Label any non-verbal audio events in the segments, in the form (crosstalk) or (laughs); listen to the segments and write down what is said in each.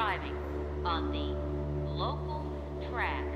arriving on the local track.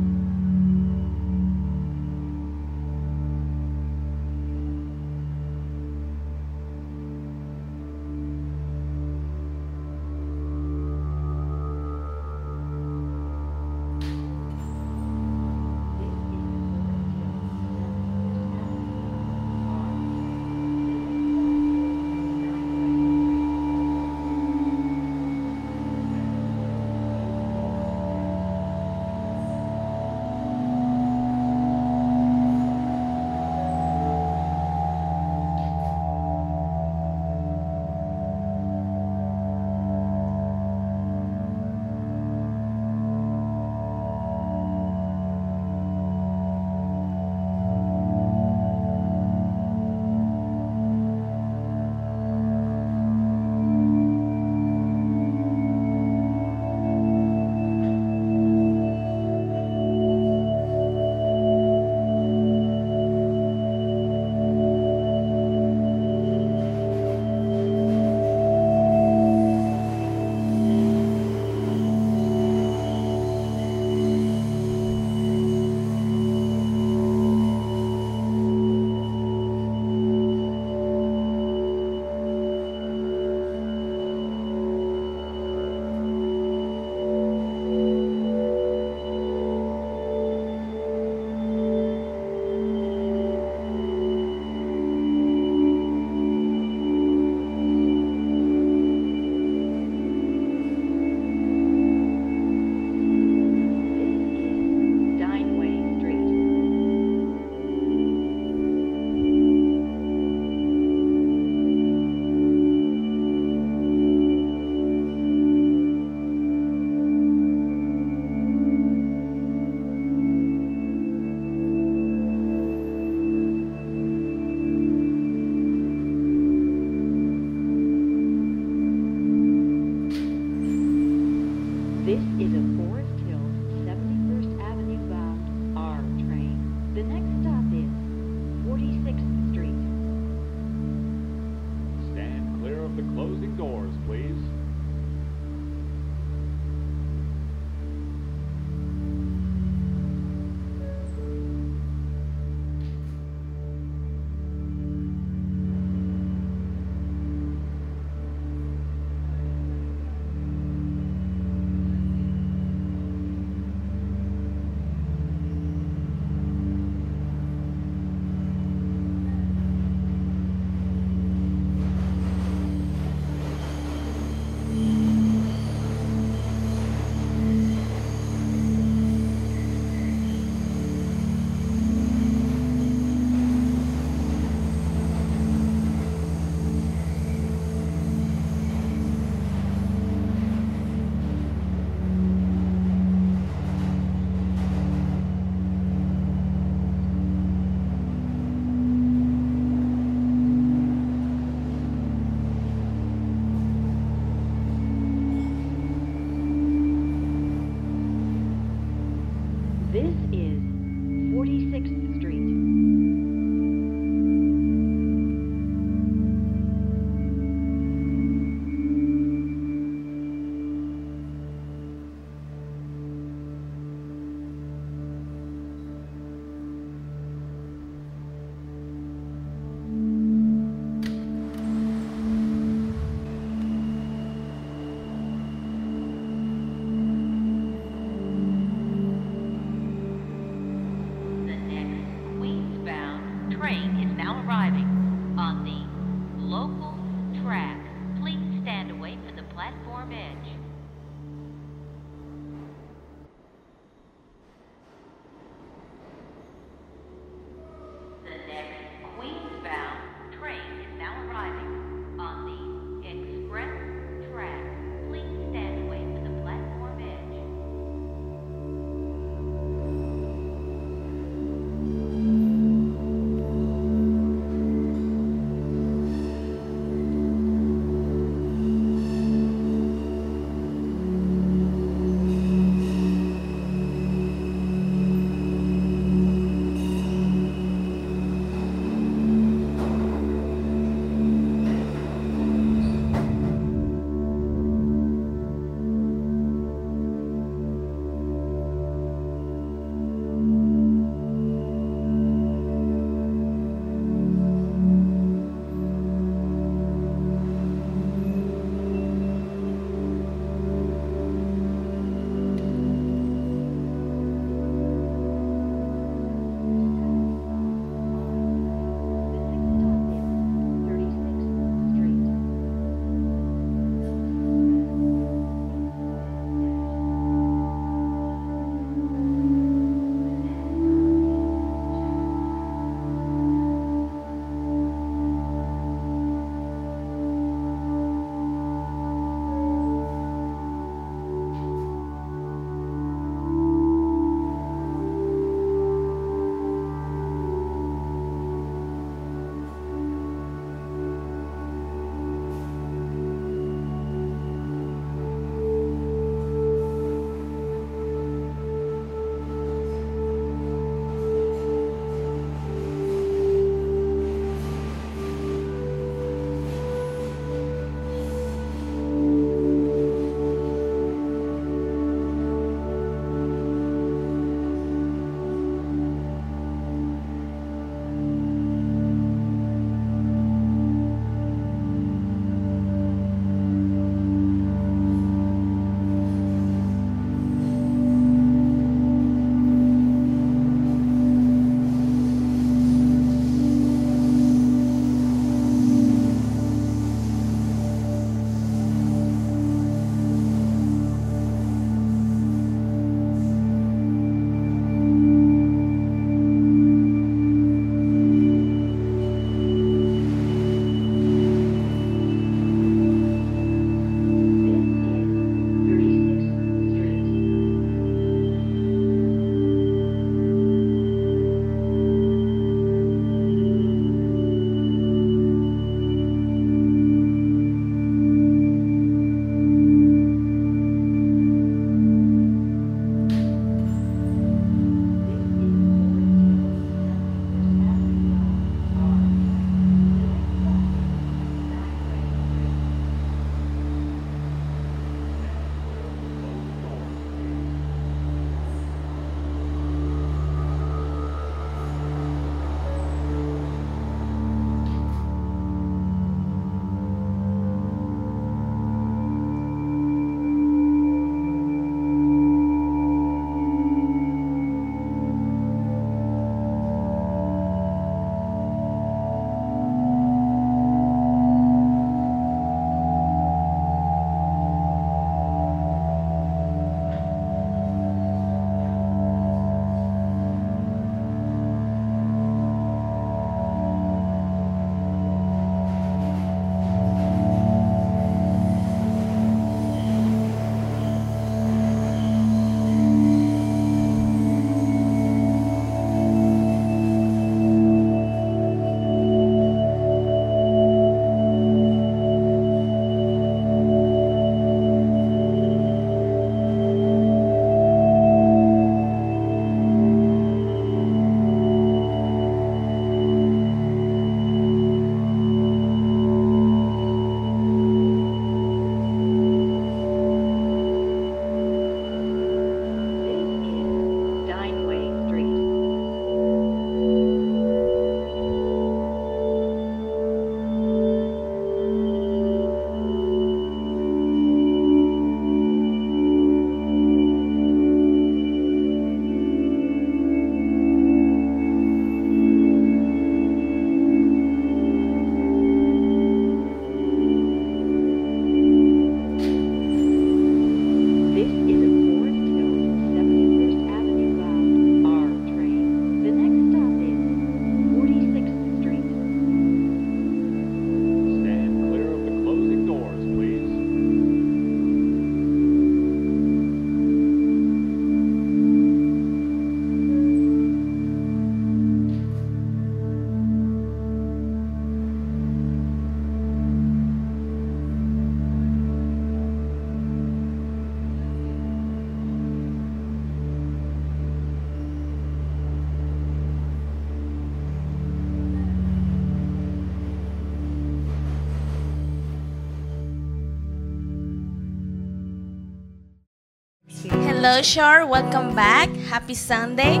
Hello, Shore. Welcome back. Happy Sunday.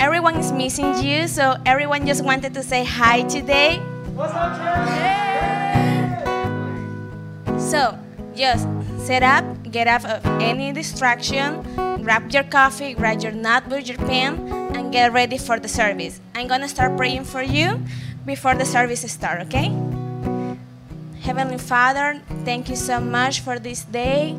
Everyone is missing you, so everyone just wanted to say hi today. What's up, Shore? So, just set up, get off of any distraction, grab your coffee, grab your notebook, your pen, and get ready for the service. I'm gonna start praying for you before the service starts, okay? Heavenly Father, thank you so much for this day.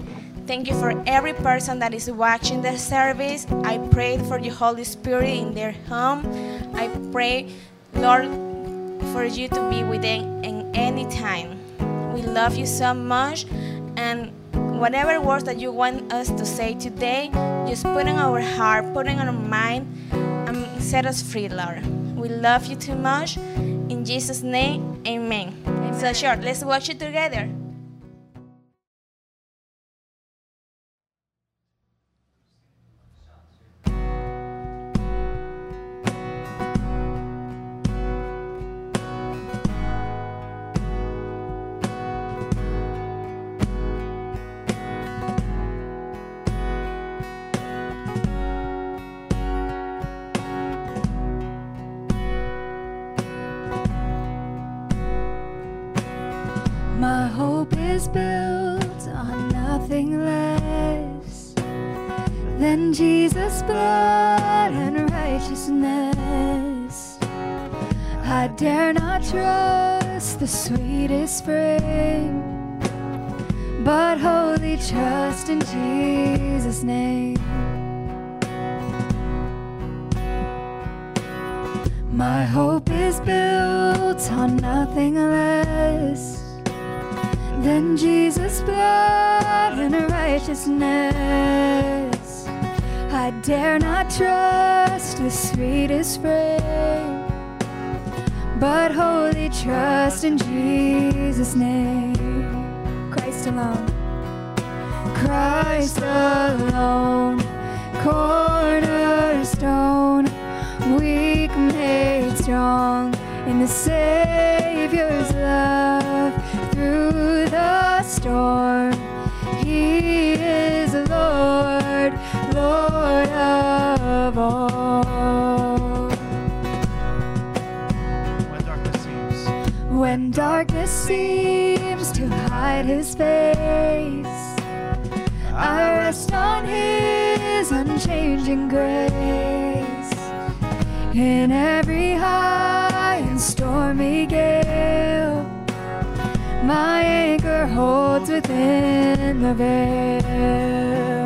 Thank you for every person that is watching the service. I pray for your Holy Spirit in their home. I pray, Lord, for you to be with them in any time. We love you so much, and whatever words that you want us to say today, just put in our heart, put in our mind, and set us free, Lord. We love you too much. In Jesus' name, amen. So, sure, let's watch it together. My hope is built on nothing less than Jesus' blood and righteousness. I dare not trust the sweetest frame, but wholly trust in Jesus' name. Christ alone. Christ alone, cornerstone, weak strong in the Savior's love through the storm. He is Lord, Lord of all. When darkness seems When darkness seems to hide his face, I rest on his unchanging grace. In every high and stormy gale, my anchor holds within the veil.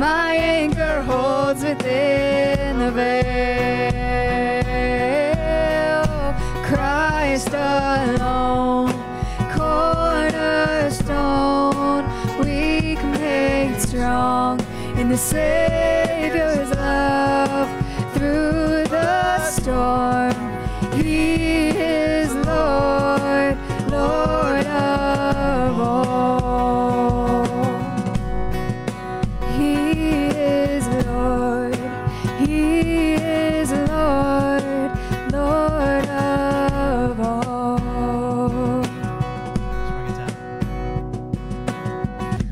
My anchor holds within the veil. Christ alone, cornerstone, weak made strong in the Savior's love storm. He is Lord, Lord of all. He is Lord, He is Lord, Lord of all.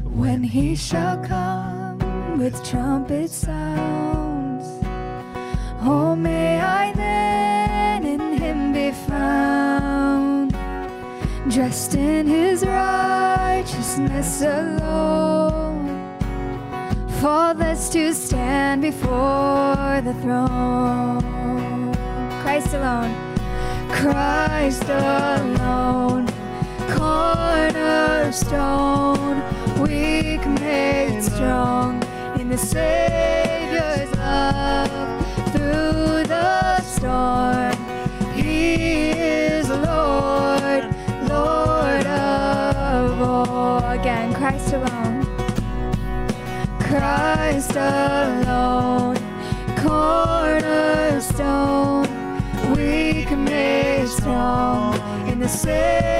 When He shall come with trumpet sounds, dressed in His righteousness alone for faultless to stand before the throne. Christ alone, Christ alone, cornerstone, weak made strong in the Savior's love through the storm. Christ alone. Christ alone, cornerstone, weak made strong. In the Savior's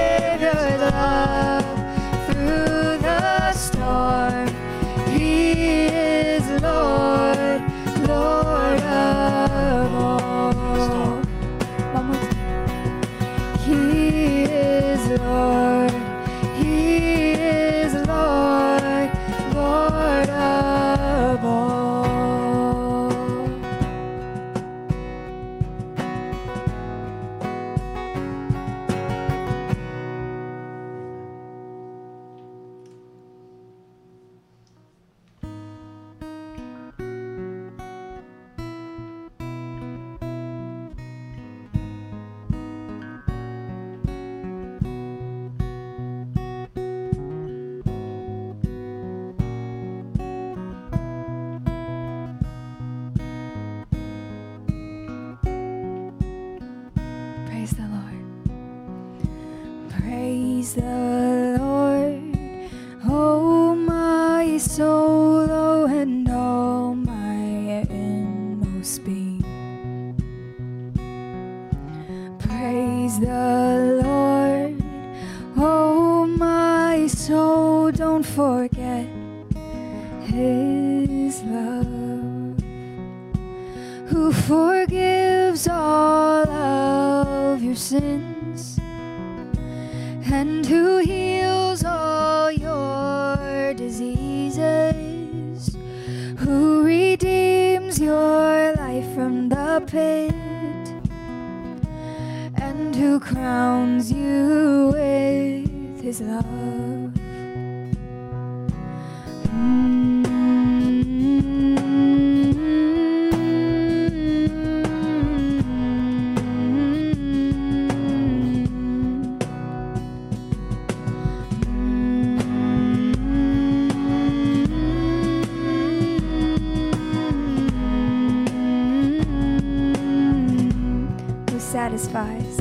satisfies?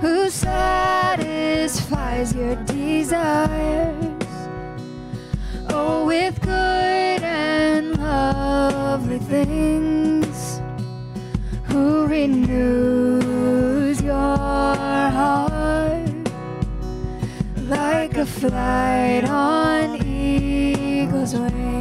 Who satisfies your desires? Oh, with good and lovely things. Who renews your heart like a flight on eagle's wings?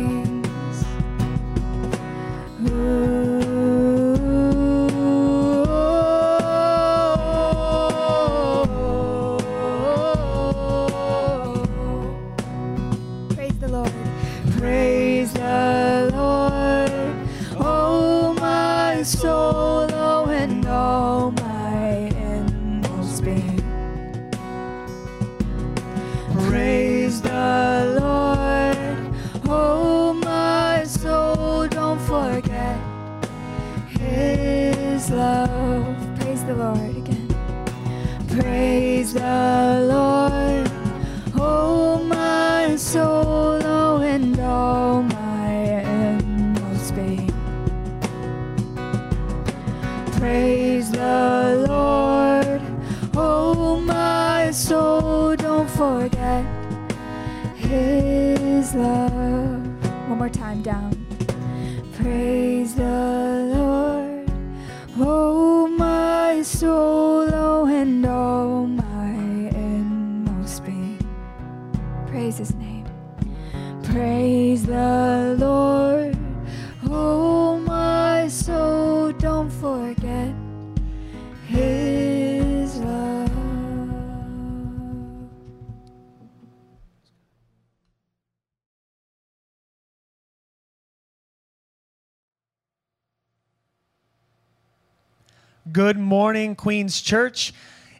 Good morning, Queens Church.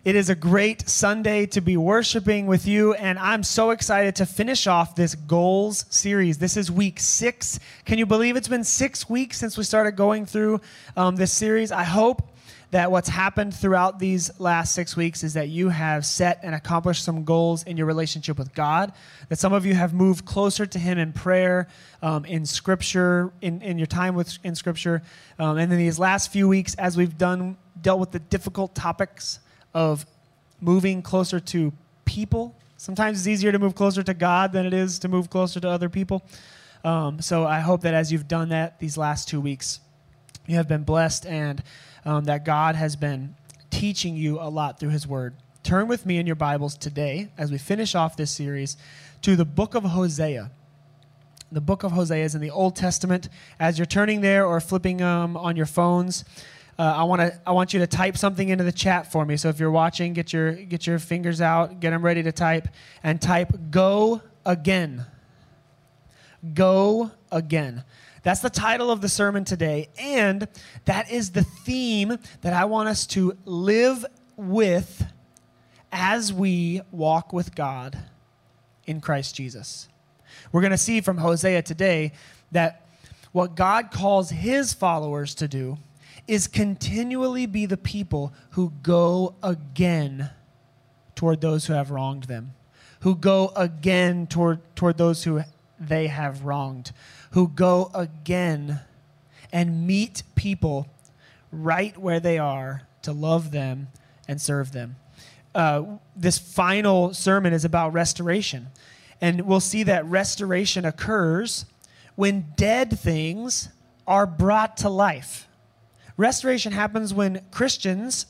It is a great Sunday to be worshiping with you, and I'm so excited to finish off this goals series. This is week six. Can you believe it's been six weeks since we started going through um, this series? I hope that what's happened throughout these last six weeks is that you have set and accomplished some goals in your relationship with God, that some of you have moved closer to Him in prayer, um, in Scripture, in, in your time with in Scripture, um, and in these last few weeks, as we've done dealt with the difficult topics of moving closer to people. Sometimes it's easier to move closer to God than it is to move closer to other people. Um, so I hope that as you've done that these last two weeks, you have been blessed and um, that God has been teaching you a lot through His Word. Turn with me in your Bibles today, as we finish off this series, to the book of Hosea. The book of Hosea is in the Old Testament. As you're turning there or flipping um, on your phones, uh, I want to I want you to type something into the chat for me. So if you're watching, get your get your fingers out, get them ready to type, and type "Go again." Go again. That's the title of the sermon today, and that is the theme that I want us to live with as we walk with God in Christ Jesus. We're going to see from Hosea today that what God calls his followers to do is continually be the people who go again toward those who have wronged them, who go again toward, toward those who they have wronged, who go again and meet people right where they are to love them and serve them. uh, this final sermon is about restoration. And we'll see that restoration occurs when dead things are brought to life. Restoration happens when Christians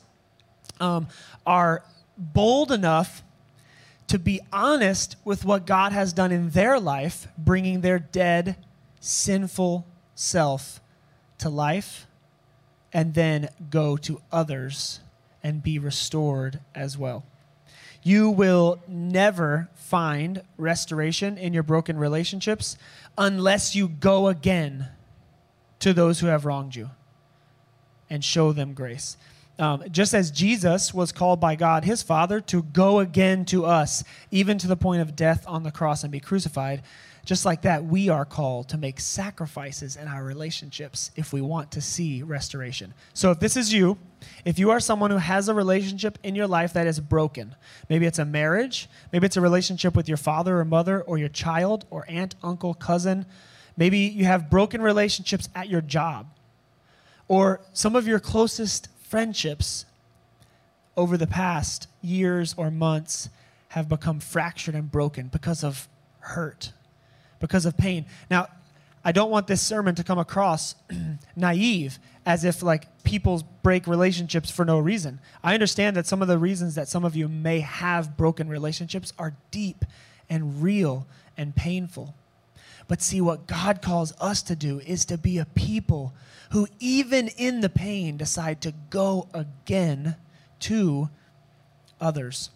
um, are bold enough to be honest with what God has done in their life, bringing their dead, sinful self to life, and then go to others and be restored as well. You will never find restoration in your broken relationships unless you go again to those who have wronged you and show them grace. Um, just as Jesus was called by God, his Father, to go again to us, even to the point of death on the cross and be crucified, just like that, we are called to make sacrifices in our relationships if we want to see restoration. So, if this is you, if you are someone who has a relationship in your life that is broken, maybe it's a marriage, maybe it's a relationship with your father or mother or your child or aunt, uncle, cousin, maybe you have broken relationships at your job, or some of your closest friendships over the past years or months have become fractured and broken because of hurt because of pain. Now, I don't want this sermon to come across (clears throat) naive as if like people break relationships for no reason. I understand that some of the reasons that some of you may have broken relationships are deep and real and painful. But see, what God calls us to do is to be a people who, even in the pain, decide to go again to others.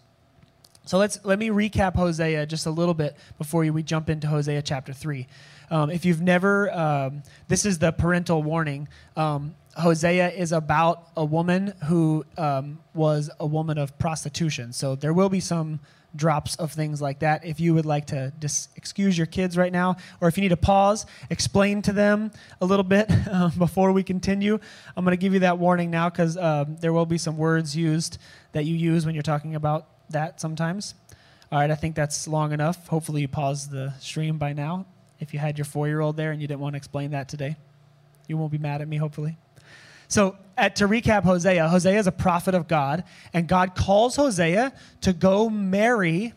So let's let me recap Hosea just a little bit before we jump into Hosea chapter three. Um, if you've never, um, this is the parental warning. Um, Hosea is about a woman who um, was a woman of prostitution. So there will be some drops of things like that. If you would like to dis- excuse your kids right now, or if you need to pause, explain to them a little bit uh, (laughs) before we continue, I'm going to give you that warning now because um, there will be some words used that you use when you're talking about that sometimes. All right, I think that's long enough. Hopefully, you paused the stream by now. If you had your four year old there and you didn't want to explain that today, you won't be mad at me, hopefully. So, at, to recap Hosea, Hosea is a prophet of God, and God calls Hosea to go marry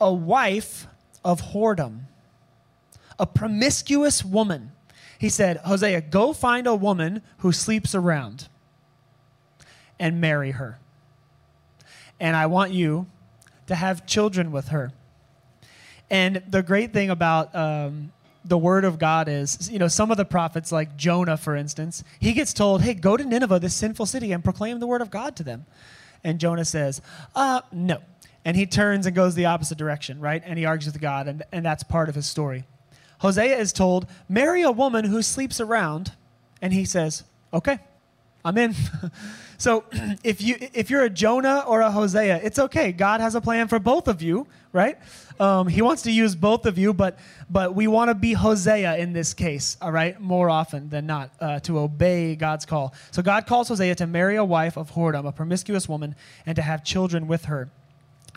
a wife of whoredom, a promiscuous woman. He said, Hosea, go find a woman who sleeps around and marry her and I want you to have children with her. And the great thing about um, the word of God is, you know, some of the prophets, like Jonah, for instance, he gets told, hey, go to Nineveh, this sinful city, and proclaim the word of God to them. And Jonah says, uh, no. And he turns and goes the opposite direction, right? And he argues with God, and, and that's part of his story. Hosea is told, marry a woman who sleeps around, and he says, okay, I'm in. (laughs) so (clears throat) if you if you're a Jonah or a Hosea, it's okay. God has a plan for both of you, right? Um, he wants to use both of you, but but we want to be Hosea in this case, all right, more often than not, uh, to obey God's call. So God calls Hosea to marry a wife of whoredom, a promiscuous woman, and to have children with her.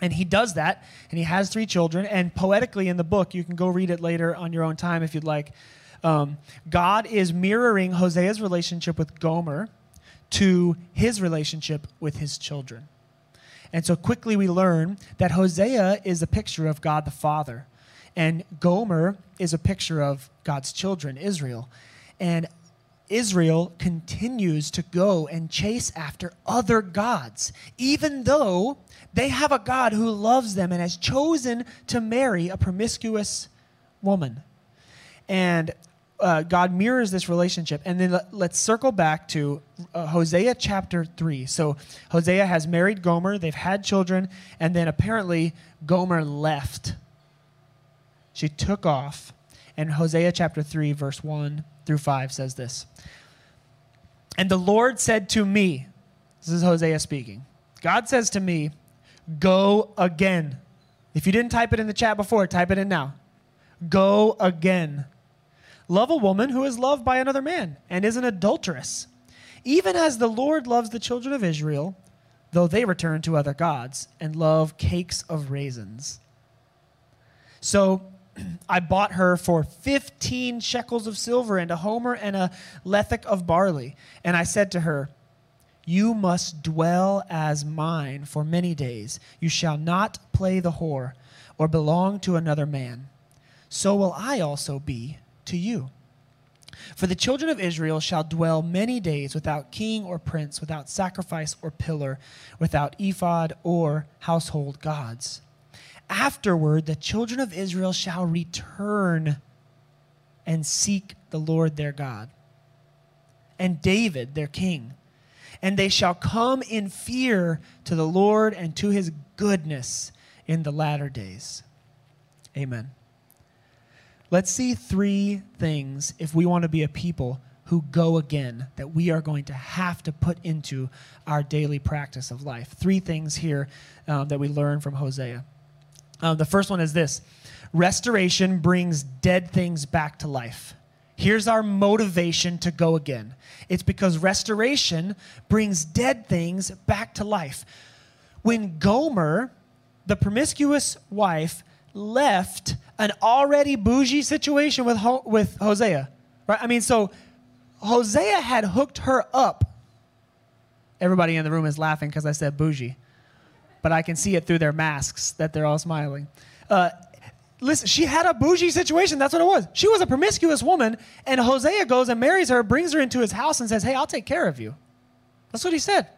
And he does that, and he has three children. And poetically in the book, you can go read it later on your own time if you'd like. Um, God is mirroring Hosea's relationship with Gomer to his relationship with his children. And so quickly we learn that Hosea is a picture of God the Father, and Gomer is a picture of God's children, Israel. And Israel continues to go and chase after other gods, even though they have a God who loves them and has chosen to marry a promiscuous woman. And uh, God mirrors this relationship. And then let, us circle back to uh, Hosea chapter 3. So Hosea has married Gomer, they've had children, and then apparently Gomer left. She took off. And Hosea chapter 3, verse 1 through 5 says this And the Lord said to me, this is Hosea speaking, God says to me, Go again. If you didn't type it in the chat before, type it in now. Go again Love a woman who is loved by another man and is an adulteress, even as the Lord loves the children of Israel, though they return to other gods and love cakes of raisins. So (clears throat) I bought her for 15 shekels of silver and a homer and a lethech of barley. And I said to her, You must dwell as mine for many days. You shall not play the whore or belong to another man. So will I also be to you. For the children of Israel shall dwell many days without king or prince, without sacrifice or pillar, without ephod or household gods. Afterward, the children of Israel shall return and seek the Lord their God and David their king. And they shall come in fear to the Lord and to his goodness in the latter days. Amen. Let's see three things if we want to be a people who go again that we are going to have to put into our daily practice of life. Three things here um, that we learn from Hosea. Um, the first one is this restoration brings dead things back to life. Here's our motivation to go again it's because restoration brings dead things back to life. When Gomer, the promiscuous wife, left an already bougie situation with, Ho- with Hosea, right? I mean, so Hosea had hooked her up. Everybody in the room is laughing because I said bougie, but I can see it through their masks that they're all smiling. Uh, listen, she had a bougie situation. That's what it was. She was a promiscuous woman, and Hosea goes and marries her, brings her into his house, and says, Hey, I'll take care of you. That's what he said.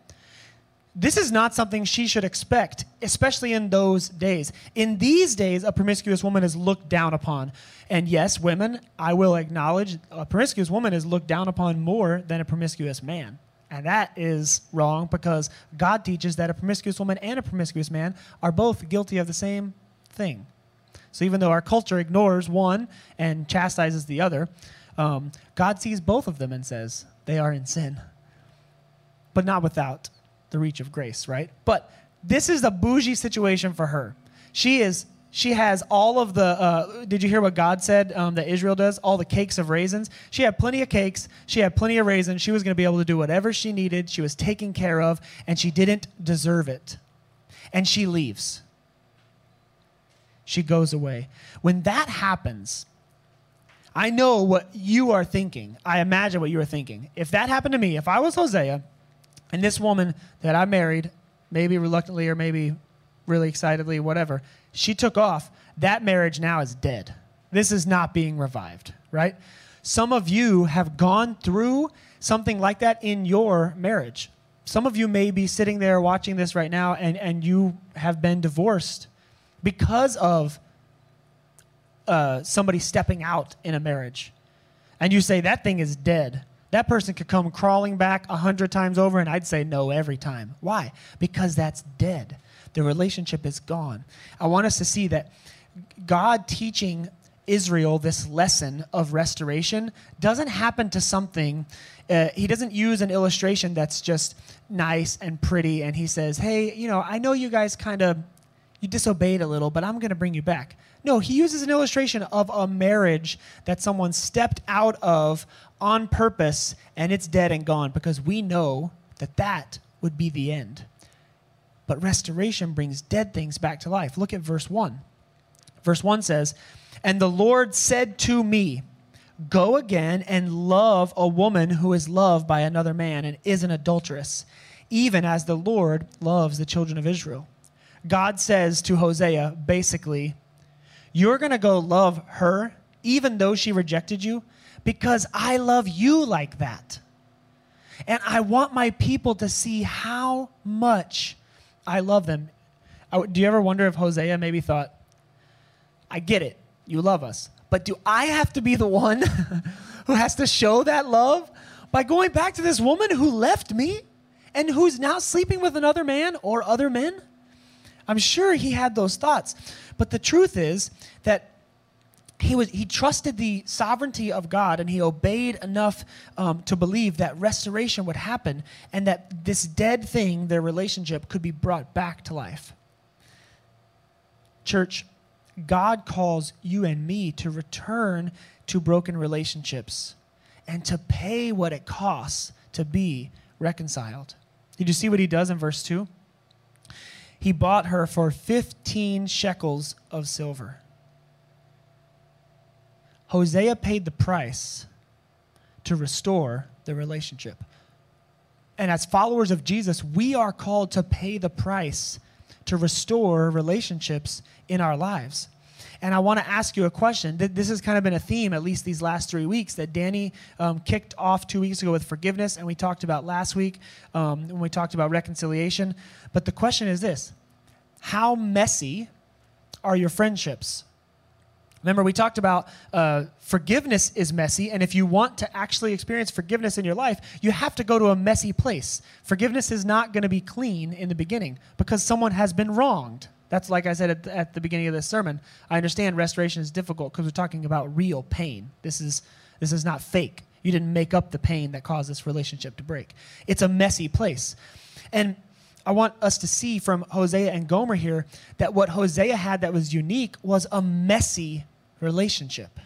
This is not something she should expect, especially in those days. In these days, a promiscuous woman is looked down upon. And yes, women, I will acknowledge a promiscuous woman is looked down upon more than a promiscuous man. And that is wrong because God teaches that a promiscuous woman and a promiscuous man are both guilty of the same thing. So even though our culture ignores one and chastises the other, um, God sees both of them and says they are in sin, but not without the reach of grace, right? But this is a bougie situation for her. She is. She has all of the. Uh, did you hear what God said um, that Israel does? All the cakes of raisins. She had plenty of cakes. She had plenty of raisins. She was going to be able to do whatever she needed. She was taken care of, and she didn't deserve it. And she leaves she goes away. When that happens, I know what you are thinking. I imagine what you are thinking. If that happened to me, if I was Hosea and this woman that I married, maybe reluctantly or maybe really excitedly, whatever, she took off, that marriage now is dead. This is not being revived, right? Some of you have gone through something like that in your marriage. Some of you may be sitting there watching this right now and, and you have been divorced because of uh, somebody stepping out in a marriage. And you say, that thing is dead. That person could come crawling back a hundred times over, and I'd say no every time. Why? Because that's dead. The relationship is gone. I want us to see that God teaching Israel this lesson of restoration doesn't happen to something. Uh, he doesn't use an illustration that's just nice and pretty, and he says, Hey, you know, I know you guys kind of you disobeyed a little, but I'm going to bring you back. No, he uses an illustration of a marriage that someone stepped out of on purpose and it's dead and gone because we know that that would be the end. But restoration brings dead things back to life. Look at verse 1. Verse 1 says, And the Lord said to me, Go again and love a woman who is loved by another man and is an adulteress, even as the Lord loves the children of Israel. God says to Hosea, basically, You're going to go love her, even though she rejected you, because I love you like that. And I want my people to see how much I love them. Do you ever wonder if Hosea maybe thought, I get it, you love us, but do I have to be the one (laughs) who has to show that love by going back to this woman who left me and who's now sleeping with another man or other men? I'm sure he had those thoughts. But the truth is that he, was, he trusted the sovereignty of God and he obeyed enough um, to believe that restoration would happen and that this dead thing, their relationship, could be brought back to life. Church, God calls you and me to return to broken relationships and to pay what it costs to be reconciled. Did you see what he does in verse 2? He bought her for 15 shekels of silver. Hosea paid the price to restore the relationship. and as followers of Jesus, we are called to pay the price to restore relationships in our lives. And I want to ask you a question. This has kind of been a theme, at least these last three weeks, that Danny um, kicked off two weeks ago with forgiveness, and we talked about last week um, when we talked about reconciliation. But the question is this How messy are your friendships? Remember, we talked about uh, forgiveness is messy, and if you want to actually experience forgiveness in your life, you have to go to a messy place. Forgiveness is not going to be clean in the beginning because someone has been wronged. That's like I said at the, at the beginning of this sermon. I understand restoration is difficult because we're talking about real pain. This is this is not fake. You didn't make up the pain that caused this relationship to break. It's a messy place, and I want us to see from Hosea and Gomer here that what Hosea had that was unique was a messy relationship.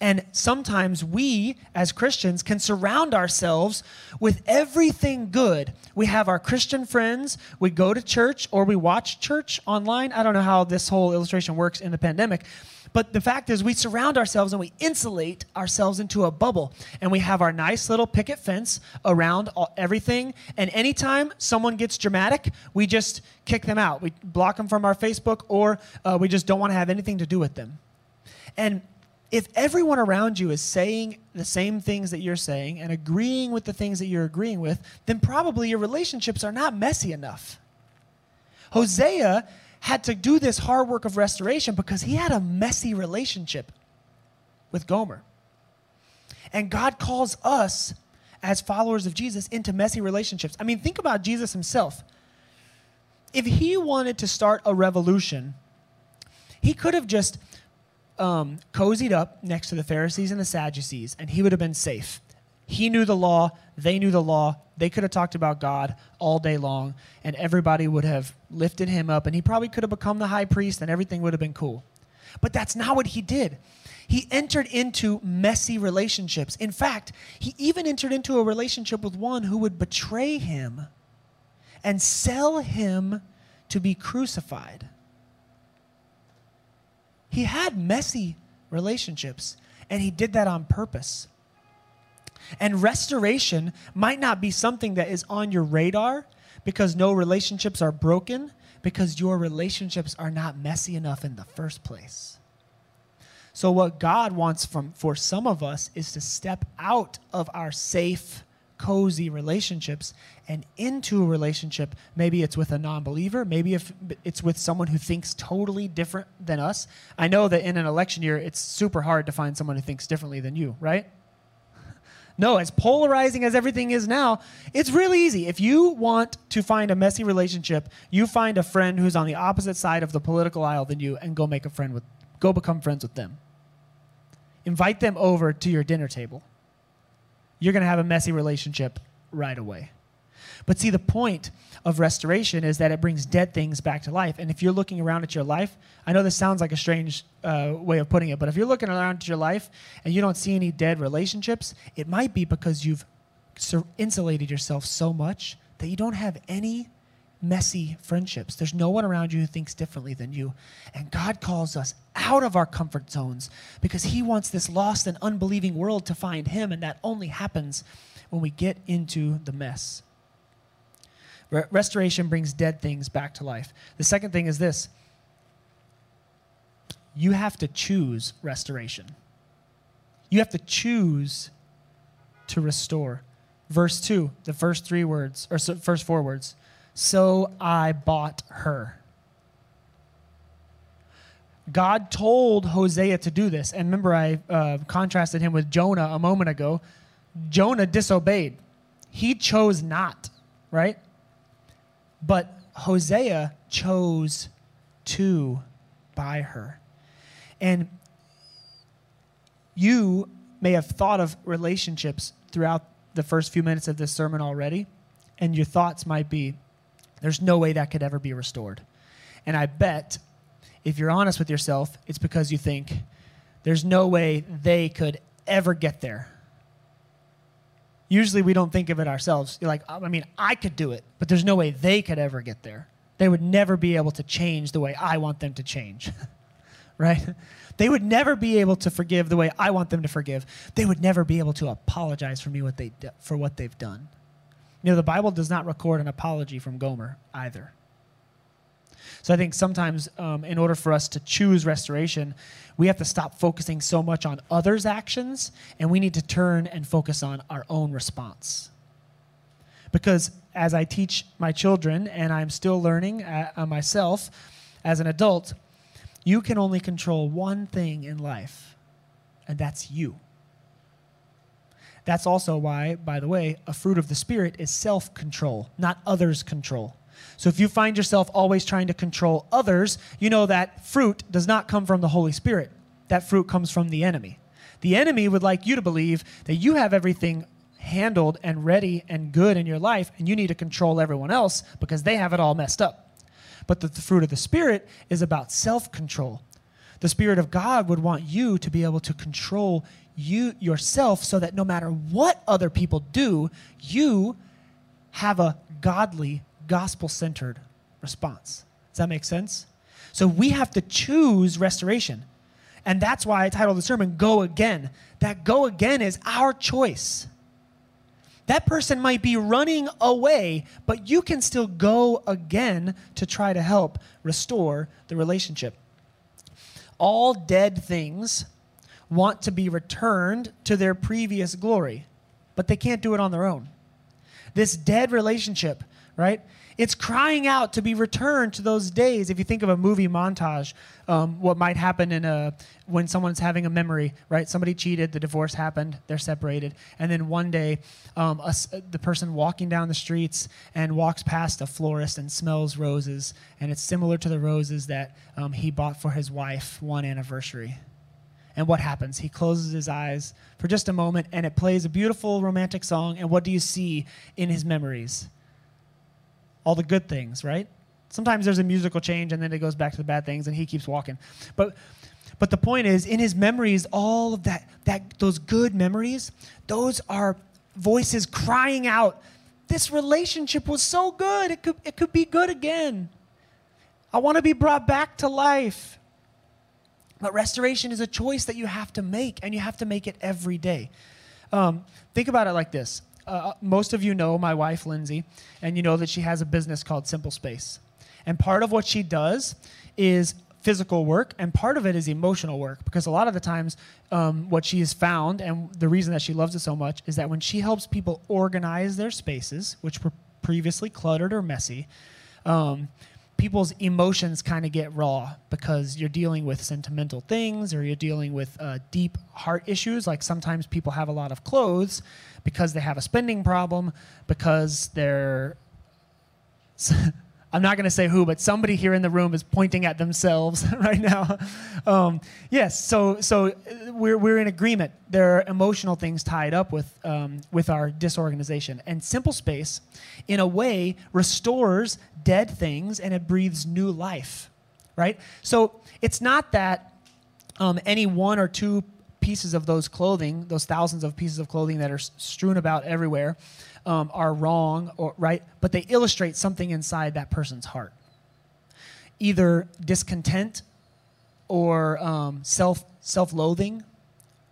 And sometimes we, as Christians, can surround ourselves with everything good. We have our Christian friends, we go to church, or we watch church online. I don't know how this whole illustration works in the pandemic. But the fact is, we surround ourselves and we insulate ourselves into a bubble. And we have our nice little picket fence around all, everything. And anytime someone gets dramatic, we just kick them out. We block them from our Facebook, or uh, we just don't want to have anything to do with them. And if everyone around you is saying the same things that you're saying and agreeing with the things that you're agreeing with, then probably your relationships are not messy enough. Hosea had to do this hard work of restoration because he had a messy relationship with Gomer. And God calls us as followers of Jesus into messy relationships. I mean, think about Jesus himself. If he wanted to start a revolution, he could have just um, cozied up next to the Pharisees and the Sadducees, and he would have been safe. He knew the law, they knew the law, they could have talked about God all day long, and everybody would have lifted him up, and he probably could have become the high priest, and everything would have been cool. But that's not what he did. He entered into messy relationships. In fact, he even entered into a relationship with one who would betray him and sell him to be crucified. He had messy relationships, and he did that on purpose. And restoration might not be something that is on your radar because no relationships are broken, because your relationships are not messy enough in the first place. So, what God wants from, for some of us is to step out of our safe, cozy relationships and into a relationship. Maybe it's with a non believer, maybe if it's with someone who thinks totally different than us. I know that in an election year, it's super hard to find someone who thinks differently than you, right? No, as polarizing as everything is now, it's really easy. If you want to find a messy relationship, you find a friend who's on the opposite side of the political aisle than you and go make a friend with go become friends with them. Invite them over to your dinner table. You're going to have a messy relationship right away. But see, the point of restoration is that it brings dead things back to life. And if you're looking around at your life, I know this sounds like a strange uh, way of putting it, but if you're looking around at your life and you don't see any dead relationships, it might be because you've insulated yourself so much that you don't have any messy friendships. There's no one around you who thinks differently than you. And God calls us out of our comfort zones because He wants this lost and unbelieving world to find Him, and that only happens when we get into the mess. Restoration brings dead things back to life. The second thing is this you have to choose restoration. You have to choose to restore. Verse 2, the first three words, or first four words. So I bought her. God told Hosea to do this. And remember, I uh, contrasted him with Jonah a moment ago. Jonah disobeyed, he chose not, right? But Hosea chose to buy her. And you may have thought of relationships throughout the first few minutes of this sermon already, and your thoughts might be, there's no way that could ever be restored. And I bet if you're honest with yourself, it's because you think there's no way they could ever get there. Usually we don't think of it ourselves. You're like, I mean, I could do it, but there's no way they could ever get there. They would never be able to change the way I want them to change. (laughs) right? They would never be able to forgive the way I want them to forgive. They would never be able to apologize for me what they for what they've done. You know, the Bible does not record an apology from Gomer either. So I think sometimes, um, in order for us to choose restoration, we have to stop focusing so much on others' actions and we need to turn and focus on our own response. Because as I teach my children, and I'm still learning uh, uh, myself as an adult, you can only control one thing in life, and that's you. That's also why, by the way, a fruit of the Spirit is self control, not others' control. So if you find yourself always trying to control others, you know that fruit does not come from the Holy Spirit. That fruit comes from the enemy. The enemy would like you to believe that you have everything handled and ready and good in your life, and you need to control everyone else because they have it all messed up. But the, the fruit of the Spirit is about self control. The Spirit of God would want you to be able to control you yourself so that no matter what other people do, you have a godly, gospel centered response. Does that make sense? So we have to choose restoration. And that's why I titled the sermon, Go Again. That go again is our choice. That person might be running away, but you can still go again to try to help restore the relationship. All dead things want to be returned to their previous glory, but they can't do it on their own. This dead relationship, right? It's crying out to be returned to those days. If you think of a movie montage, um, what might happen in a when someone's having a memory, right? Somebody cheated, the divorce happened, they're separated, and then one day, um, a, the person walking down the streets and walks past a florist and smells roses, and it's similar to the roses that um, he bought for his wife one anniversary. And what happens? He closes his eyes for just a moment, and it plays a beautiful romantic song. And what do you see in his memories? All the good things, right? Sometimes there's a musical change, and then it goes back to the bad things, and he keeps walking. But but the point is, in his memories, all of that, that those good memories, those are voices crying out, This relationship was so good, it could, it could be good again. I want to be brought back to life. But restoration is a choice that you have to make, and you have to make it every day. Um, think about it like this. Uh, most of you know my wife, Lindsay, and you know that she has a business called Simple Space. And part of what she does is physical work, and part of it is emotional work. Because a lot of the times, um, what she has found, and the reason that she loves it so much, is that when she helps people organize their spaces, which were previously cluttered or messy, um, people's emotions kind of get raw because you're dealing with sentimental things or you're dealing with uh, deep heart issues. Like sometimes people have a lot of clothes because they have a spending problem, because they're. (laughs) I'm not going to say who, but somebody here in the room is pointing at themselves (laughs) right now. Um, yes, so so uh, we're we're in agreement. There are emotional things tied up with um, with our disorganization, and simple space, in a way, restores dead things and it breathes new life, right? So it's not that um, any one or two pieces of those clothing, those thousands of pieces of clothing that are strewn about everywhere um, are wrong or right, but they illustrate something inside that person's heart. Either discontent or um, self self loathing,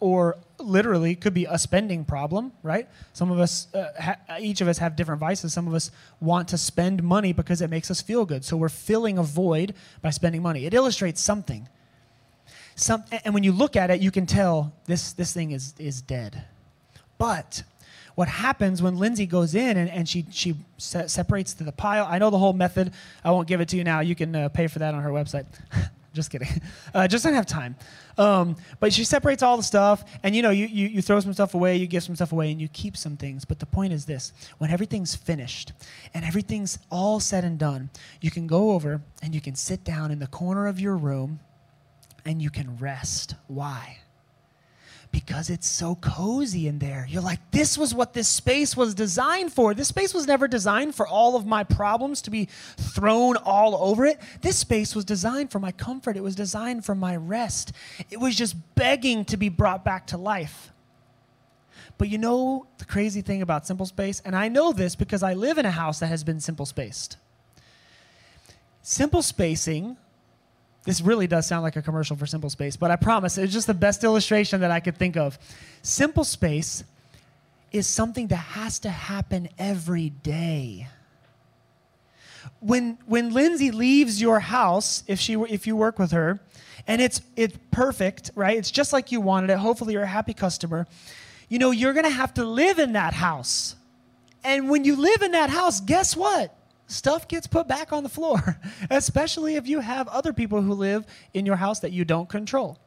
or literally could be a spending problem, right? Some of us, uh, ha- each of us have different vices. Some of us want to spend money because it makes us feel good. So we're filling a void by spending money. It illustrates something. Some, and when you look at it, you can tell this, this thing is, is dead. But what happens when Lindsay goes in and, and she, she se- separates to the pile. I know the whole method. I won't give it to you now. You can uh, pay for that on her website. (laughs) just kidding. Uh, just don't have time. Um, but she separates all the stuff, and you know, you, you, you throw some stuff away, you give some stuff away, and you keep some things. But the point is this when everything's finished and everything's all said and done, you can go over and you can sit down in the corner of your room and you can rest. Why? Because it's so cozy in there. You're like, this was what this space was designed for. This space was never designed for all of my problems to be thrown all over it. This space was designed for my comfort, it was designed for my rest. It was just begging to be brought back to life. But you know the crazy thing about simple space? And I know this because I live in a house that has been simple spaced. Simple spacing this really does sound like a commercial for Simple Space, but I promise it's just the best illustration that I could think of. Simple Space is something that has to happen every day. When when Lindsay leaves your house, if she if you work with her, and it's it's perfect, right? It's just like you wanted it. Hopefully you're a happy customer. You know, you're going to have to live in that house. And when you live in that house, guess what? Stuff gets put back on the floor, (laughs) especially if you have other people who live in your house that you don't control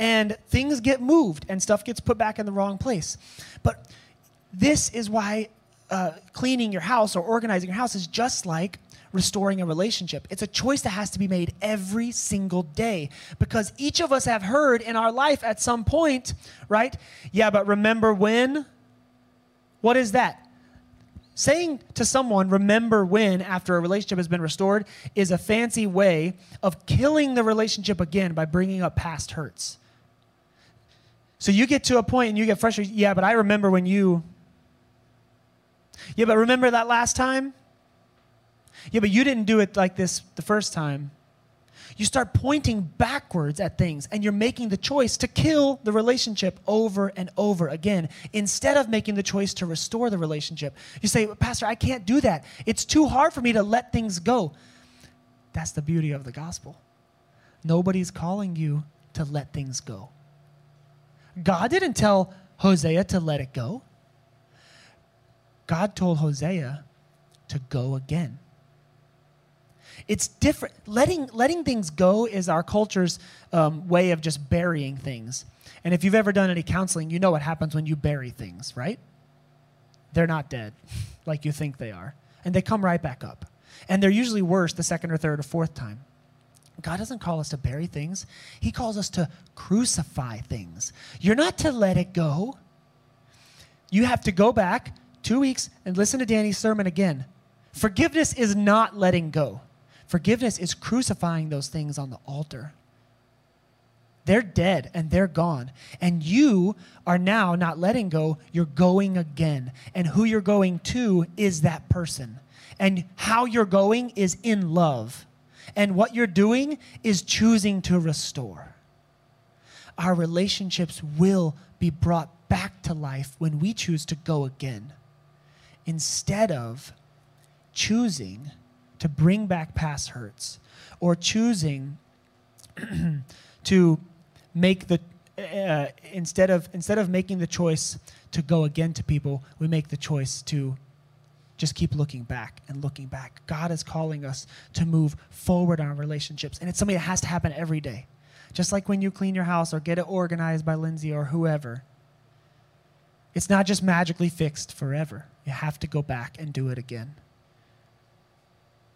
and things get moved and stuff gets put back in the wrong place. But this is why uh, cleaning your house or organizing your house is just like restoring a relationship. It's a choice that has to be made every single day because each of us have heard in our life at some point, right? Yeah, but remember when? What is that? Saying to someone, remember when, after a relationship has been restored, is a fancy way of killing the relationship again by bringing up past hurts. So you get to a point and you get frustrated. Yeah, but I remember when you. Yeah, but remember that last time? Yeah, but you didn't do it like this the first time. You start pointing backwards at things and you're making the choice to kill the relationship over and over again instead of making the choice to restore the relationship. You say, Pastor, I can't do that. It's too hard for me to let things go. That's the beauty of the gospel. Nobody's calling you to let things go. God didn't tell Hosea to let it go. God told Hosea to go again. It's different. Letting, letting things go is our culture's um, way of just burying things. And if you've ever done any counseling, you know what happens when you bury things, right? They're not dead (laughs) like you think they are. And they come right back up. And they're usually worse the second or third or fourth time. God doesn't call us to bury things, He calls us to crucify things. You're not to let it go. You have to go back two weeks and listen to Danny's sermon again. Forgiveness is not letting go, forgiveness is crucifying those things on the altar. They're dead and they're gone. And you are now not letting go, you're going again. And who you're going to is that person. And how you're going is in love. And what you're doing is choosing to restore. Our relationships will be brought back to life when we choose to go again instead of choosing to bring back past hurts or choosing (clears throat) to make the uh, instead of instead of making the choice to go again to people we make the choice to just keep looking back and looking back. God is calling us to move forward on our relationships, and it's something that has to happen every day. Just like when you clean your house or get it organized by Lindsay or whoever. It's not just magically fixed forever. You have to go back and do it again.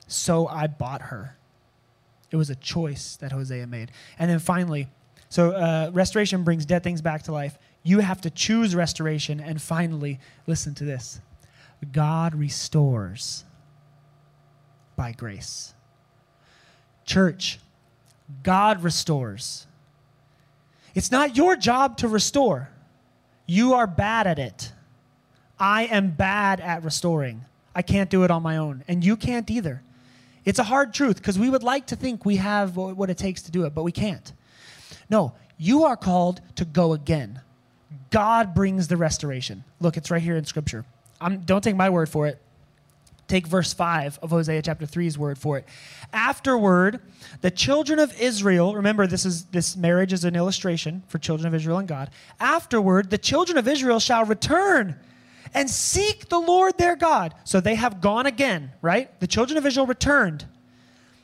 So I bought her. It was a choice that Hosea made. And then finally, so uh, restoration brings dead things back to life. You have to choose restoration. And finally, listen to this God restores by grace. Church, God restores. It's not your job to restore. You are bad at it. I am bad at restoring. I can't do it on my own, and you can't either. It's a hard truth because we would like to think we have what it takes to do it, but we can't. No, you are called to go again. God brings the restoration. Look, it's right here in Scripture. I'm, don't take my word for it. Take verse 5 of Hosea chapter 3's word for it. Afterward, the children of Israel, remember this is this marriage is an illustration for children of Israel and God. Afterward, the children of Israel shall return and seek the Lord their God. So they have gone again, right? The children of Israel returned.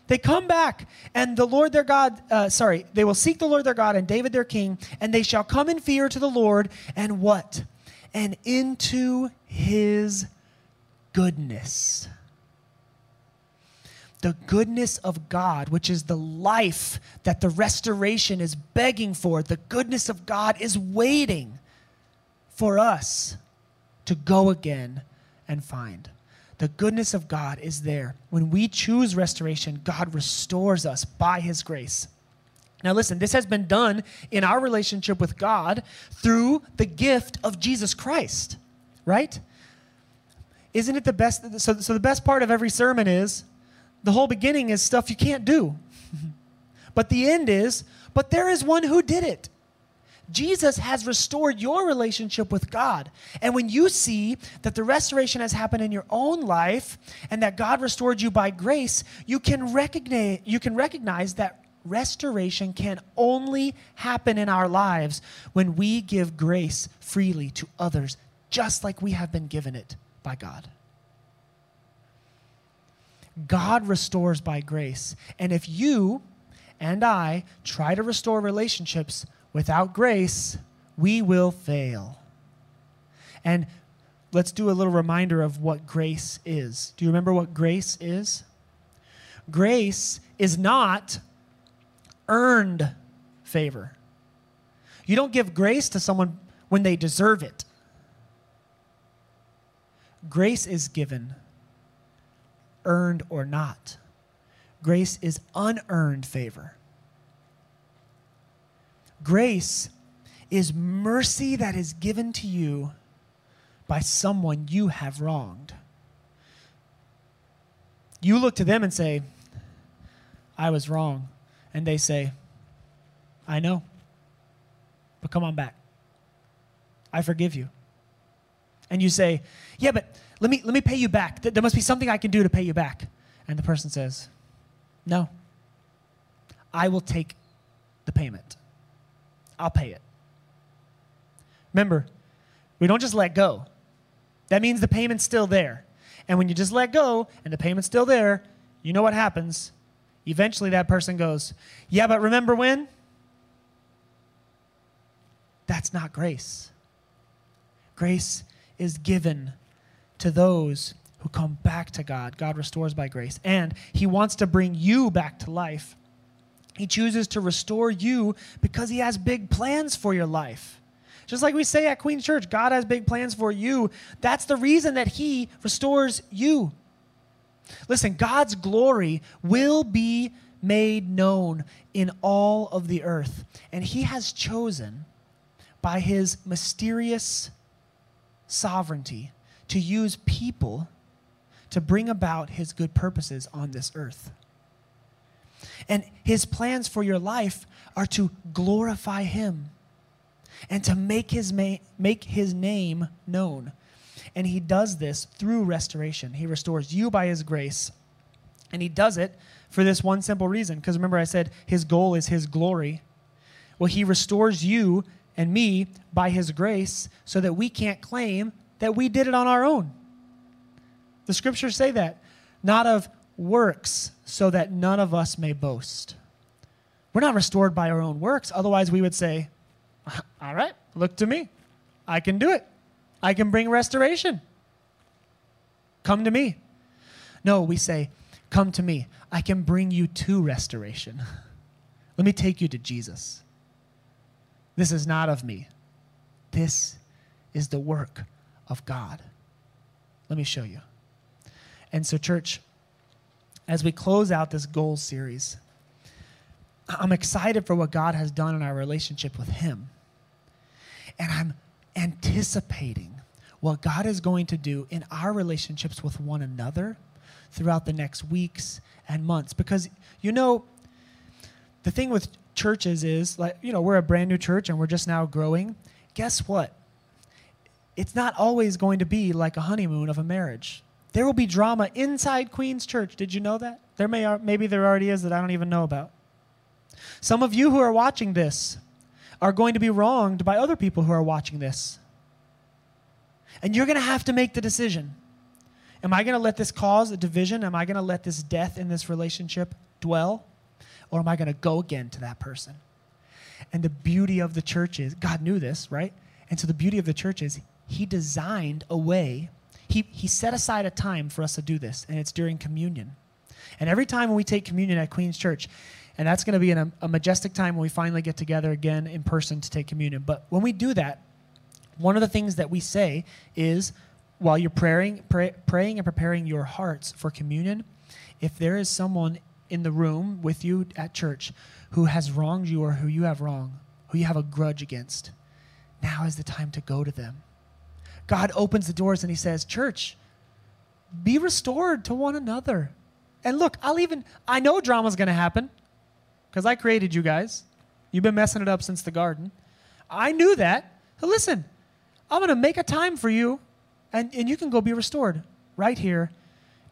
They come back, and the Lord their God, uh, sorry, they will seek the Lord their God and David their king, and they shall come in fear to the Lord, and what? And into his goodness. The goodness of God, which is the life that the restoration is begging for, the goodness of God is waiting for us to go again and find. The goodness of God is there. When we choose restoration, God restores us by His grace. Now, listen, this has been done in our relationship with God through the gift of Jesus Christ, right? Isn't it the best? So, so the best part of every sermon is the whole beginning is stuff you can't do. (laughs) but the end is, but there is one who did it. Jesus has restored your relationship with God. And when you see that the restoration has happened in your own life and that God restored you by grace, you can recognize you can recognize that restoration can only happen in our lives when we give grace freely to others just like we have been given it by God. God restores by grace. And if you and I try to restore relationships without grace, we will fail. And let's do a little reminder of what grace is. Do you remember what grace is? Grace is not earned favor. You don't give grace to someone when they deserve it. Grace is given, earned or not. Grace is unearned favor. Grace is mercy that is given to you by someone you have wronged. You look to them and say, I was wrong. And they say, I know, but come on back. I forgive you. And you say, Yeah, but let me, let me pay you back. There must be something I can do to pay you back. And the person says, No, I will take the payment. I'll pay it. Remember, we don't just let go. That means the payment's still there. And when you just let go and the payment's still there, you know what happens? Eventually that person goes, Yeah, but remember when? That's not grace. Grace is given to those who come back to God. God restores by grace. And He wants to bring you back to life. He chooses to restore you because He has big plans for your life. Just like we say at Queen's Church, God has big plans for you. That's the reason that He restores you. Listen, God's glory will be made known in all of the earth. And He has chosen by His mysterious sovereignty to use people to bring about His good purposes on this earth. And His plans for your life are to glorify Him and to make His, ma- make his name known. And He does this through restoration. He restores you by His grace. And He does it for this one simple reason. Because remember, I said His goal is His glory. Well, He restores you and me by His grace so that we can't claim that we did it on our own. The scriptures say that. Not of works, so that none of us may boast. We're not restored by our own works. Otherwise, we would say, (laughs) All right, look to me. I can do it. I can bring restoration. Come to me. No, we say, Come to me. I can bring you to restoration. (laughs) Let me take you to Jesus. This is not of me. This is the work of God. Let me show you. And so, church, as we close out this goal series, I'm excited for what God has done in our relationship with Him. And I'm anticipating what God is going to do in our relationships with one another throughout the next weeks and months. Because, you know, the thing with churches is, like, you know, we're a brand new church and we're just now growing. Guess what? It's not always going to be like a honeymoon of a marriage. There will be drama inside Queen's Church. Did you know that? There may are, maybe there already is that I don't even know about. Some of you who are watching this are going to be wronged by other people who are watching this. And you're going to have to make the decision. Am I going to let this cause a division? Am I going to let this death in this relationship dwell? Or am I going to go again to that person? And the beauty of the church is, God knew this, right? And so the beauty of the church is, He designed a way, He, he set aside a time for us to do this, and it's during communion. And every time when we take communion at Queen's Church, and that's going to be a, a majestic time when we finally get together again in person to take communion. But when we do that, one of the things that we say is while you're praying, pray, praying and preparing your hearts for communion, if there is someone in the room with you at church who has wronged you or who you have wronged, who you have a grudge against, now is the time to go to them. God opens the doors and He says, Church, be restored to one another. And look, I'll even, I know drama's going to happen because I created you guys. You've been messing it up since the garden. I knew that. So listen, I'm going to make a time for you, and, and you can go be restored right here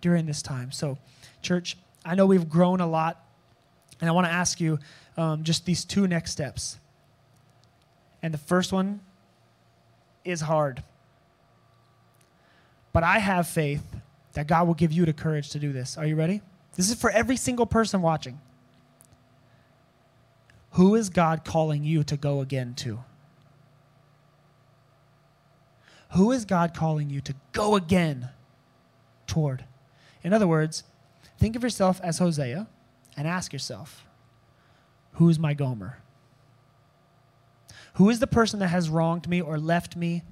during this time. So, church, I know we've grown a lot, and I want to ask you um, just these two next steps. And the first one is hard. But I have faith that God will give you the courage to do this. Are you ready? This is for every single person watching. Who is God calling you to go again to? Who is God calling you to go again toward? In other words, think of yourself as Hosea and ask yourself, who's my Gomer? Who is the person that has wronged me or left me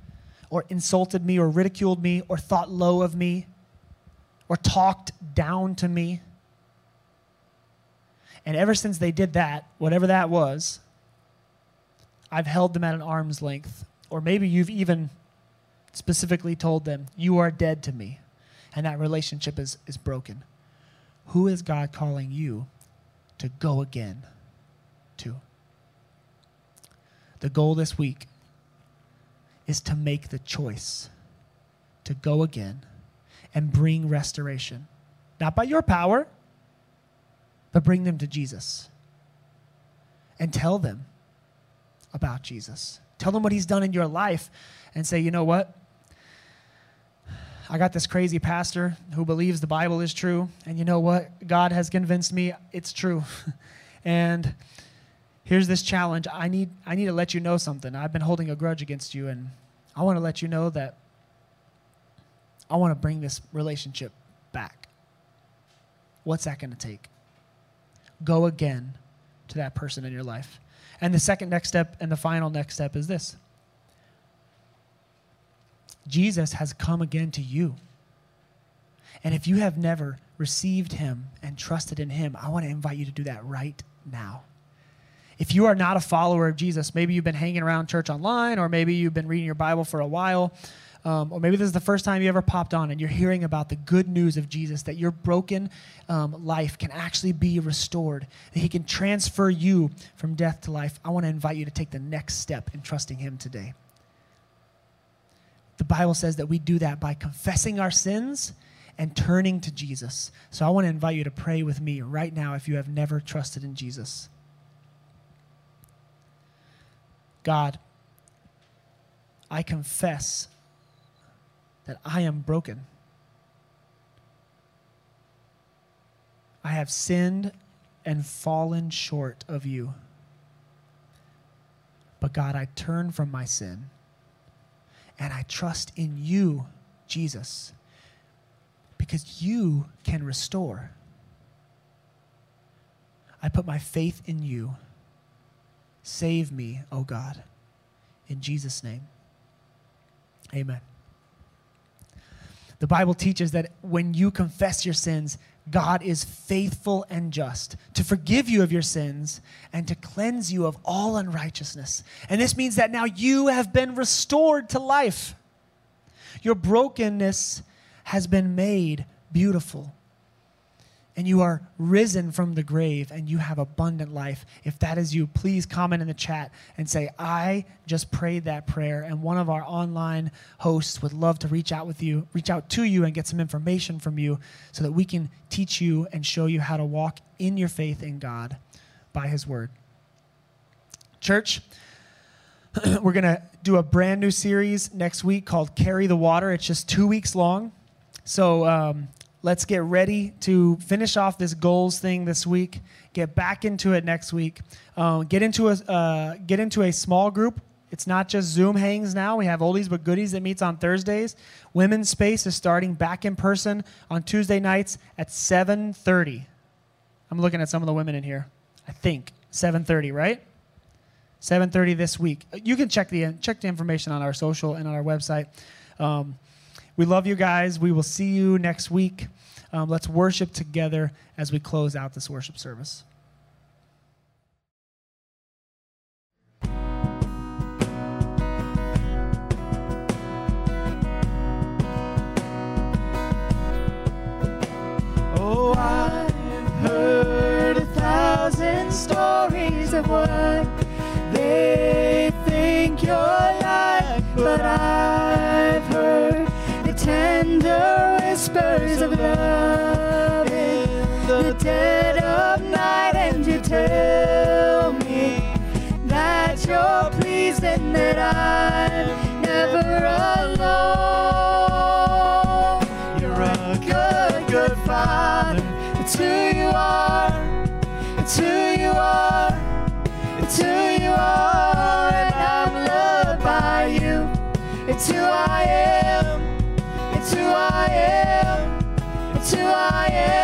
or insulted me or ridiculed me or thought low of me or talked down to me? And ever since they did that, whatever that was, I've held them at an arm's length. Or maybe you've even specifically told them, You are dead to me. And that relationship is, is broken. Who is God calling you to go again to? The goal this week is to make the choice to go again and bring restoration. Not by your power, but bring them to Jesus and tell them about Jesus. Tell them what he's done in your life and say, you know what? I got this crazy pastor who believes the Bible is true. And you know what? God has convinced me it's true. (laughs) and here's this challenge. I need, I need to let you know something. I've been holding a grudge against you, and I want to let you know that I want to bring this relationship back. What's that going to take? Go again to that person in your life. And the second next step and the final next step is this Jesus has come again to you. And if you have never received him and trusted in him, I want to invite you to do that right now. If you are not a follower of Jesus, maybe you've been hanging around church online, or maybe you've been reading your Bible for a while, um, or maybe this is the first time you ever popped on and you're hearing about the good news of Jesus that your broken um, life can actually be restored, that He can transfer you from death to life. I want to invite you to take the next step in trusting Him today. The Bible says that we do that by confessing our sins and turning to Jesus. So I want to invite you to pray with me right now if you have never trusted in Jesus. God, I confess that I am broken. I have sinned and fallen short of you. But God, I turn from my sin and I trust in you, Jesus, because you can restore. I put my faith in you. Save me, O oh God. In Jesus' name, amen. The Bible teaches that when you confess your sins, God is faithful and just to forgive you of your sins and to cleanse you of all unrighteousness. And this means that now you have been restored to life. Your brokenness has been made beautiful and you are risen from the grave and you have abundant life. If that is you, please comment in the chat and say, I just prayed that prayer. And one of our online hosts would love to reach out with you, reach out to you and get some information from you so that we can teach you and show you how to walk in your faith in God by His Word. Church, (clears throat) we're going to do a brand new series next week called Carry the Water. It's just two weeks long. So, um, let's get ready to finish off this goals thing this week. Get back into it next week. Um, get into a uh, get into a small group. It's not just Zoom hangs now. We have oldies but goodies that meets on Thursdays. Women's Space is starting back in person on Tuesday nights at 7:30. I'm looking at some of the women in here. I think 7:30, right? 7:30 this week. You can check the check the information on our social and on our website. Um, we love you guys. We will see you next week. Um, let's worship together as we close out this worship service. Oh, I've heard a thousand stories of what they think but whispers of love in the dead of night, and you tell me that you're pleased and that I'm never alone. You're a good, good father. It's who you are. It's who you are. It's who you are, and I'm loved by you. It's who I am. Who I am. It's who I am.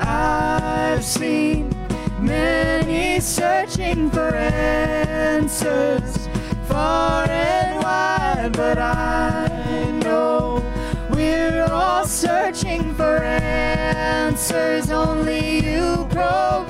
I've seen many searching for answers far and wide, but I know we're all searching for answers. Only you provide,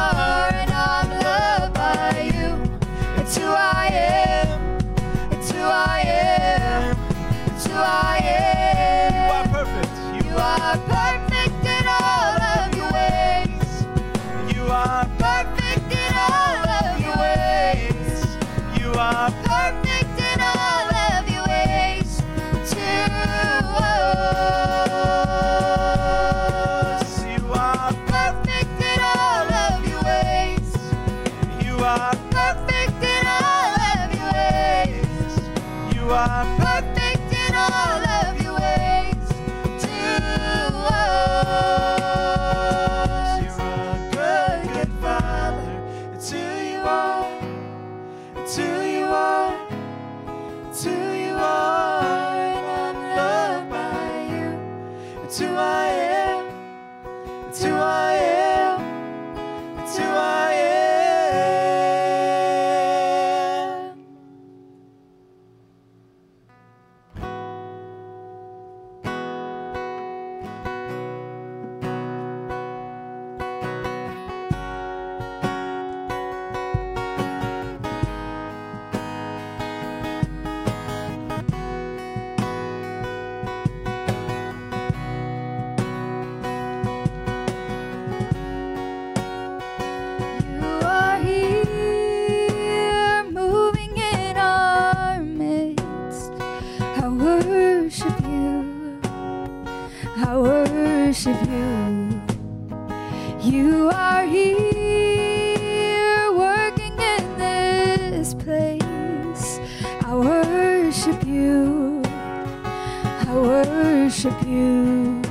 worship you.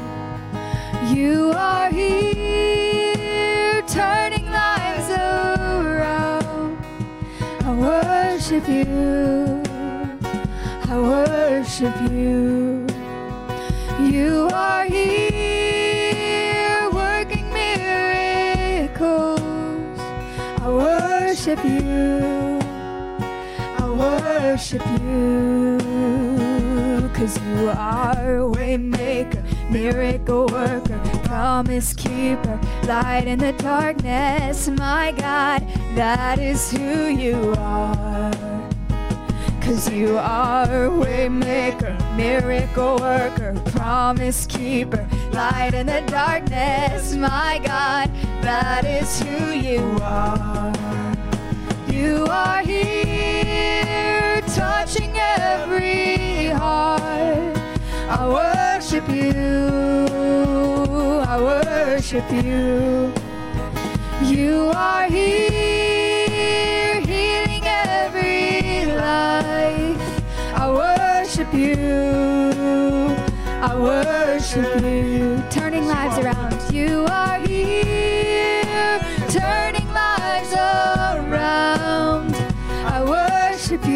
You are here, turning lives around. I worship you. I worship you. You are here, working miracles. I worship you. I worship you. Cause you are way maker, miracle worker, promise keeper, light in the darkness. My God, that is who you are. Cause you are way maker, miracle worker, promise keeper, light in the darkness. My God, that is who you are. You are here, touching every heart. I worship you. I worship you. You are here, healing every life. I worship you. I worship you. Turning lives around. You are here,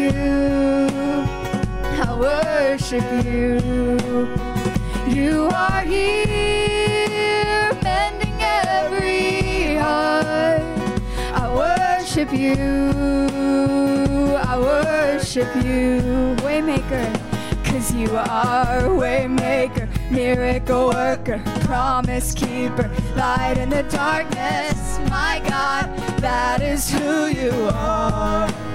you. I worship you. You are here, mending every heart. I worship you. I worship you, Waymaker. Cause you are Waymaker, miracle worker, promise keeper, light in the darkness. My God, that is who you are.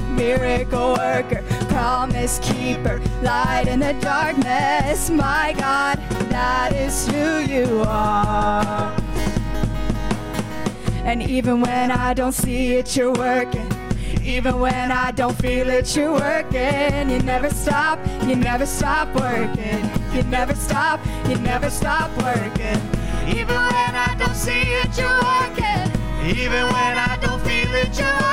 miracle worker, promise keeper, light in the darkness. My God, that is who you are. And even when I don't see it, you're working. Even when I don't feel it, you're working. You never stop, you never stop working. You never stop, you never stop working. Even when I don't see it, you're working. Even when I don't feel it, you're working.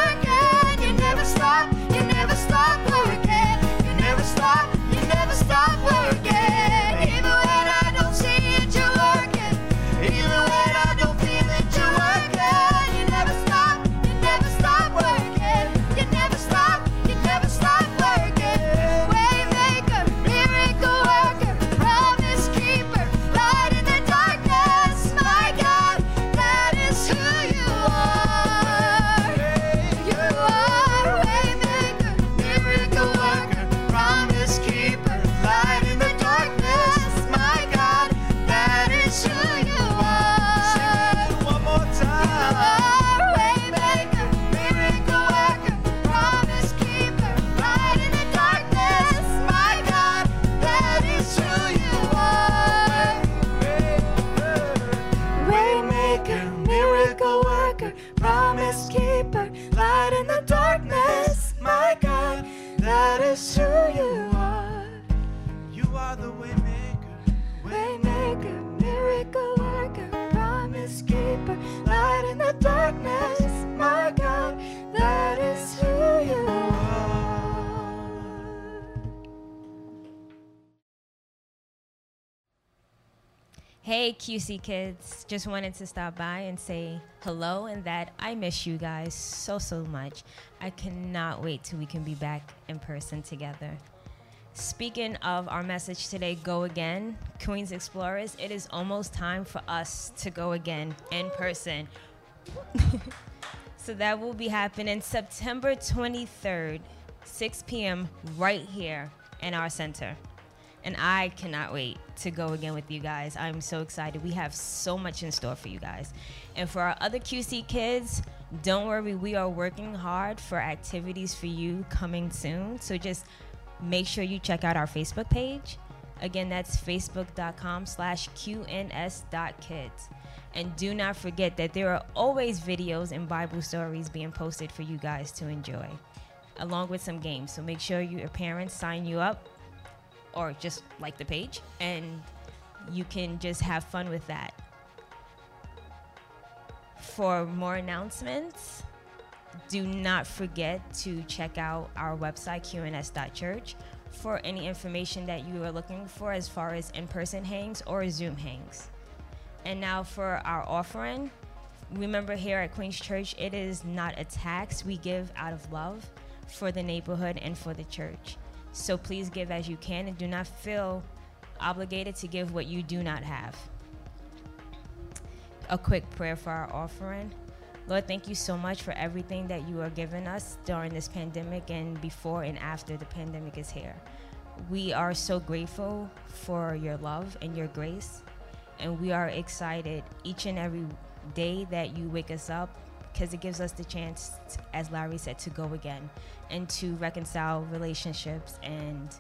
Hey, QC kids. Just wanted to stop by and say hello and that I miss you guys so, so much. I cannot wait till we can be back in person together. Speaking of our message today, Go Again, Queens Explorers, it is almost time for us to go again in person. (laughs) so that will be happening September 23rd, 6 p.m., right here in our center. And I cannot wait to go again with you guys. I'm so excited. We have so much in store for you guys. And for our other QC kids, don't worry, we are working hard for activities for you coming soon. So just make sure you check out our Facebook page. Again, that's facebook.com slash qns.kids. And do not forget that there are always videos and Bible stories being posted for you guys to enjoy, along with some games. So make sure your parents sign you up or just like the page and you can just have fun with that. For more announcements, do not forget to check out our website, qns.church, for any information that you are looking for as far as in person hangs or Zoom hangs. And now for our offering. Remember, here at Queens Church, it is not a tax. We give out of love for the neighborhood and for the church. So please give as you can and do not feel obligated to give what you do not have. A quick prayer for our offering. Lord, thank you so much for everything that you are giving us during this pandemic and before and after the pandemic is here. We are so grateful for your love and your grace, and we are excited each and every day that you wake us up because it gives us the chance, to, as Larry said, to go again and to reconcile relationships and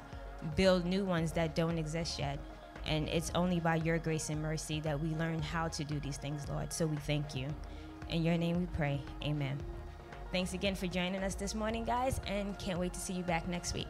build new ones that don't exist yet. And it's only by your grace and mercy that we learn how to do these things, Lord. So we thank you. In your name we pray. Amen. Thanks again for joining us this morning, guys, and can't wait to see you back next week.